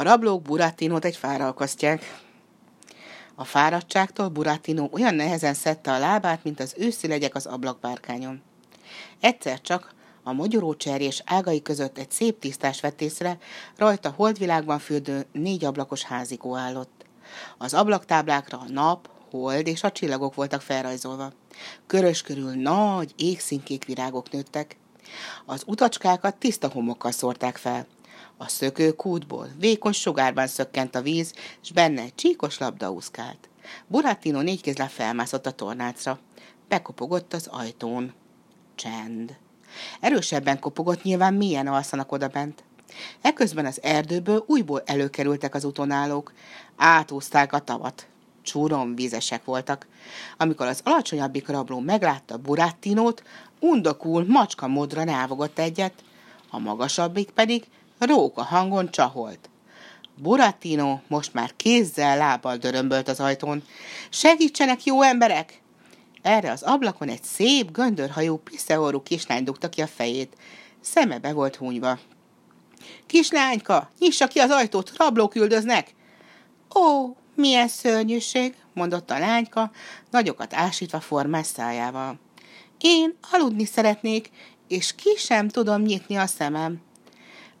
A rablók Buratinót egy fára akasztják. A fáradtságtól Buratino olyan nehezen szedte a lábát, mint az őszi legyek az ablakbárkányon. Egyszer csak a mogyorócserjés ágai között egy szép tisztás vett észre, rajta holdvilágban fürdő négy ablakos házikó állott. Az ablaktáblákra a nap, hold és a csillagok voltak felrajzolva. Körös körül nagy, égszínkék virágok nőttek. Az utacskákat tiszta homokkal szórták fel. A szökőkútból vékony sugárban szökkent a víz, és benne egy csíkos labda úszkált. Buratino négykézláb felmászott a tornácra. Bekopogott az ajtón. Csend. Erősebben kopogott, nyilván milyen alszanak odabent. Eközben az erdőből újból előkerültek az utonállók. Átúzták a tavat. Csúron vízesek voltak. Amikor az alacsonyabbik rabló meglátta Burattinót, undokul macska módra návogott egyet, a magasabbik pedig róka hangon csaholt. Burattino most már kézzel, lábbal dörömbölt az ajtón. Segítsenek, jó emberek! Erre az ablakon egy szép, göndörhajú, piszeorú kislány dugta ki a fejét. Szeme be volt húnyva. Kislányka, nyissa ki az ajtót, rablók üldöznek! Ó, milyen szörnyűség, mondotta a lányka, nagyokat ásítva formás szájával. Én aludni szeretnék, és ki sem tudom nyitni a szemem.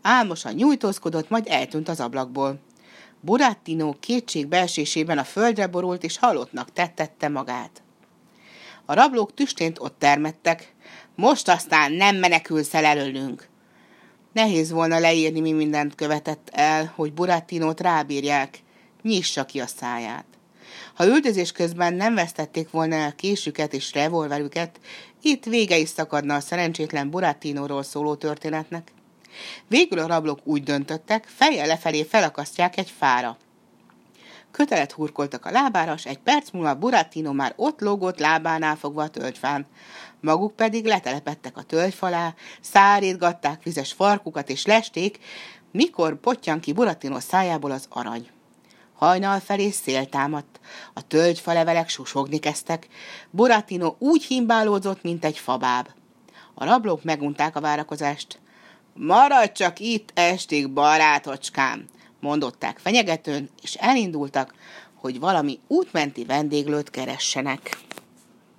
Álmosan nyújtózkodott, majd eltűnt az ablakból. Burattino kétségbeesésében a földre borult, és halottnak tettette magát. A rablók tüstént ott termettek. Most aztán nem menekülsz el előlünk. Nehéz volna leírni, mi mindent követett el, hogy Burattinót rábírják. Nyissa ki a száját. Ha üldözés közben nem vesztették volna el késüket és revolverüket, itt vége is szakadna a szerencsétlen Burattinóról szóló történetnek. Végül a rablók úgy döntöttek, fejjel lefelé felakasztják egy fára. Kötelet hurkoltak a lábára, s egy perc múlva Burattino már ott lógott lábánál fogva a tölgyfán. Maguk pedig letelepettek a tölgyfalá, szárítgatták vizes farkukat és lesték, mikor potyan ki Burattino szájából az arany. Hajnal felé szél támadt, a tölgyfalevelek susogni kezdtek, Burattino úgy himbálódzott, mint egy fabáb. A rablók megunták a várakozást. Maradj csak itt estig, barátocskám, mondották fenyegetőn, és elindultak, hogy valami útmenti vendéglőt keressenek.